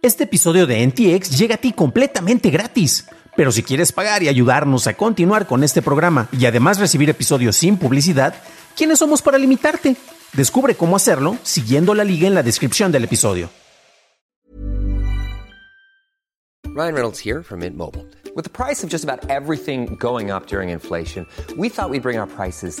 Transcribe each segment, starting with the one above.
Este episodio de NTX llega a ti completamente gratis. Pero si quieres pagar y ayudarnos a continuar con este programa y además recibir episodios sin publicidad, ¿quiénes somos para limitarte? Descubre cómo hacerlo siguiendo la liga en la descripción del episodio. Ryan Reynolds here from Mint Mobile. With the price of just about everything going up during inflation, we thought we'd bring our prices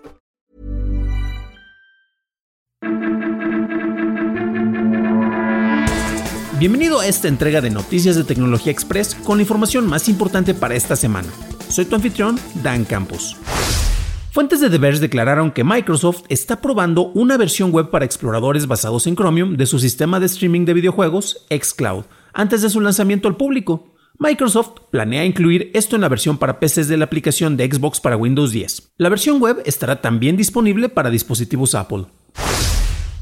Bienvenido a esta entrega de Noticias de Tecnología Express con la información más importante para esta semana. Soy tu anfitrión, Dan Campos. Fuentes de The Verge declararon que Microsoft está probando una versión web para exploradores basados en Chromium de su sistema de streaming de videojuegos, xCloud, antes de su lanzamiento al público. Microsoft planea incluir esto en la versión para PCs de la aplicación de Xbox para Windows 10. La versión web estará también disponible para dispositivos Apple.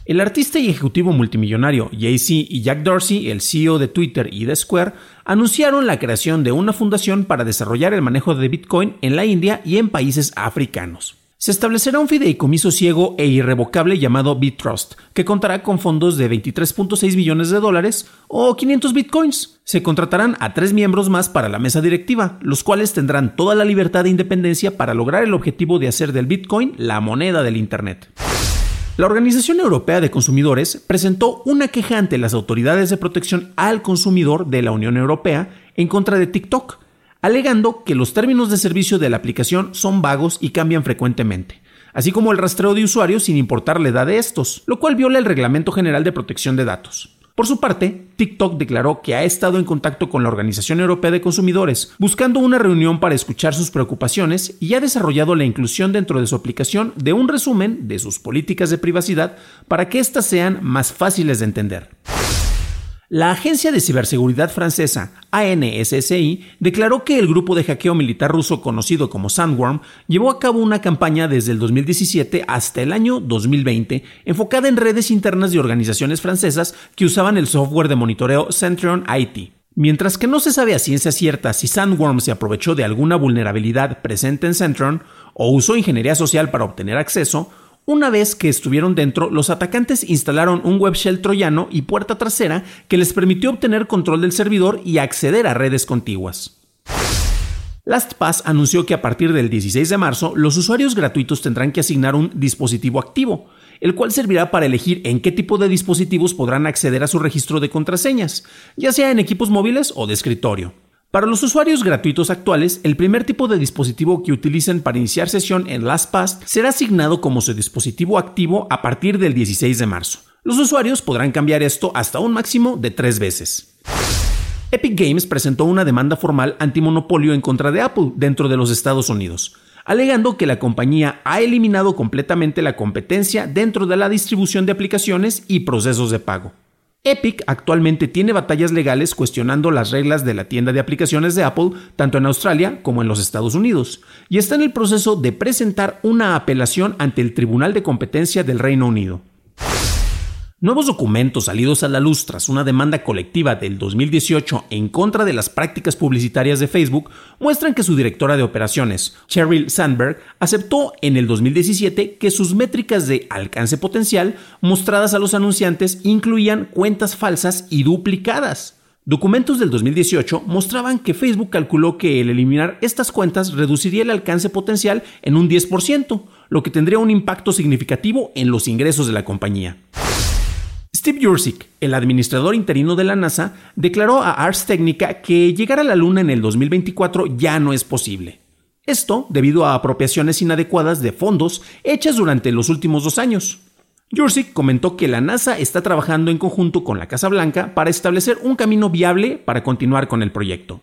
El artista y ejecutivo multimillonario Jay-Z y Jack Dorsey, el CEO de Twitter y de Square, anunciaron la creación de una fundación para desarrollar el manejo de Bitcoin en la India y en países africanos. Se establecerá un fideicomiso ciego e irrevocable llamado BitTrust, que contará con fondos de 23.6 millones de dólares o 500 bitcoins. Se contratarán a tres miembros más para la mesa directiva, los cuales tendrán toda la libertad e independencia para lograr el objetivo de hacer del Bitcoin la moneda del Internet. La Organización Europea de Consumidores presentó una queja ante las autoridades de protección al consumidor de la Unión Europea en contra de TikTok, alegando que los términos de servicio de la aplicación son vagos y cambian frecuentemente, así como el rastreo de usuarios sin importar la edad de estos, lo cual viola el Reglamento General de Protección de Datos. Por su parte, TikTok declaró que ha estado en contacto con la Organización Europea de Consumidores, buscando una reunión para escuchar sus preocupaciones y ha desarrollado la inclusión dentro de su aplicación de un resumen de sus políticas de privacidad para que éstas sean más fáciles de entender. La agencia de ciberseguridad francesa ANSSI declaró que el grupo de hackeo militar ruso conocido como Sandworm llevó a cabo una campaña desde el 2017 hasta el año 2020 enfocada en redes internas de organizaciones francesas que usaban el software de monitoreo Centrion IT. Mientras que no se sabe a ciencia cierta si Sandworm se aprovechó de alguna vulnerabilidad presente en Centrion o usó ingeniería social para obtener acceso, una vez que estuvieron dentro, los atacantes instalaron un web shell troyano y puerta trasera que les permitió obtener control del servidor y acceder a redes contiguas. LastPass anunció que a partir del 16 de marzo los usuarios gratuitos tendrán que asignar un dispositivo activo, el cual servirá para elegir en qué tipo de dispositivos podrán acceder a su registro de contraseñas, ya sea en equipos móviles o de escritorio. Para los usuarios gratuitos actuales, el primer tipo de dispositivo que utilicen para iniciar sesión en LastPass será asignado como su dispositivo activo a partir del 16 de marzo. Los usuarios podrán cambiar esto hasta un máximo de tres veces. Epic Games presentó una demanda formal antimonopolio en contra de Apple dentro de los Estados Unidos, alegando que la compañía ha eliminado completamente la competencia dentro de la distribución de aplicaciones y procesos de pago. Epic actualmente tiene batallas legales cuestionando las reglas de la tienda de aplicaciones de Apple tanto en Australia como en los Estados Unidos, y está en el proceso de presentar una apelación ante el Tribunal de Competencia del Reino Unido. Nuevos documentos salidos a la luz tras una demanda colectiva del 2018 en contra de las prácticas publicitarias de Facebook muestran que su directora de operaciones, Cheryl Sandberg, aceptó en el 2017 que sus métricas de alcance potencial mostradas a los anunciantes incluían cuentas falsas y duplicadas. Documentos del 2018 mostraban que Facebook calculó que el eliminar estas cuentas reduciría el alcance potencial en un 10%, lo que tendría un impacto significativo en los ingresos de la compañía. Steve Jurczyk, el administrador interino de la NASA, declaró a Ars Technica que llegar a la Luna en el 2024 ya no es posible. Esto debido a apropiaciones inadecuadas de fondos hechas durante los últimos dos años. Jurczyk comentó que la NASA está trabajando en conjunto con la Casa Blanca para establecer un camino viable para continuar con el proyecto.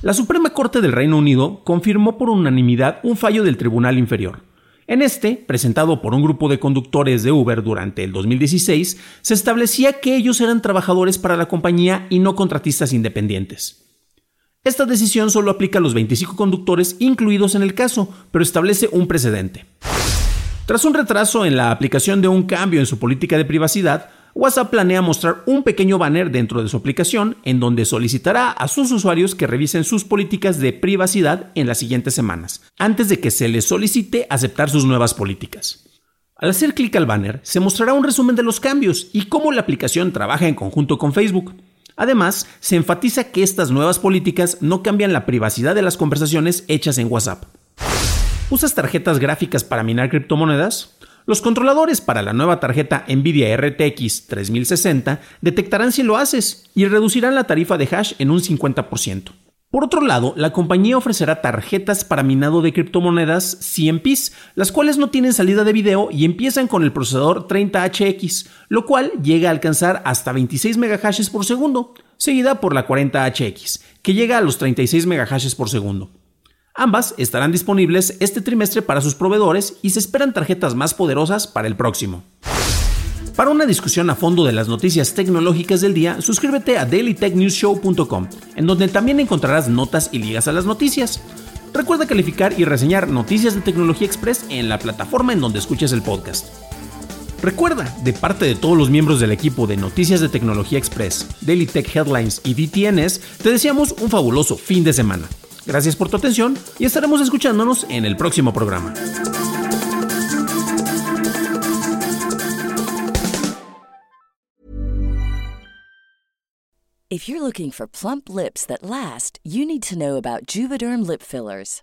La Suprema Corte del Reino Unido confirmó por unanimidad un fallo del Tribunal Inferior en este, presentado por un grupo de conductores de Uber durante el 2016, se establecía que ellos eran trabajadores para la compañía y no contratistas independientes. Esta decisión solo aplica a los 25 conductores incluidos en el caso, pero establece un precedente. Tras un retraso en la aplicación de un cambio en su política de privacidad, WhatsApp planea mostrar un pequeño banner dentro de su aplicación en donde solicitará a sus usuarios que revisen sus políticas de privacidad en las siguientes semanas, antes de que se les solicite aceptar sus nuevas políticas. Al hacer clic al banner, se mostrará un resumen de los cambios y cómo la aplicación trabaja en conjunto con Facebook. Además, se enfatiza que estas nuevas políticas no cambian la privacidad de las conversaciones hechas en WhatsApp. ¿Usas tarjetas gráficas para minar criptomonedas? Los controladores para la nueva tarjeta Nvidia RTX 3060 detectarán si lo haces y reducirán la tarifa de hash en un 50%. Por otro lado, la compañía ofrecerá tarjetas para minado de criptomonedas CMPs, las cuales no tienen salida de video y empiezan con el procesador 30HX, lo cual llega a alcanzar hasta 26 MHz por segundo, seguida por la 40HX, que llega a los 36 MHz por segundo. Ambas estarán disponibles este trimestre para sus proveedores y se esperan tarjetas más poderosas para el próximo. Para una discusión a fondo de las noticias tecnológicas del día, suscríbete a dailytechnewsshow.com, en donde también encontrarás notas y ligas a las noticias. Recuerda calificar y reseñar Noticias de Tecnología Express en la plataforma en donde escuches el podcast. Recuerda, de parte de todos los miembros del equipo de Noticias de Tecnología Express, Daily Tech Headlines y DTNS, te deseamos un fabuloso fin de semana. Gracias por tu atención y estaremos escuchándonos en el próximo programa. If you're looking for plump lips that last, you need to know about Juvederm lip fillers.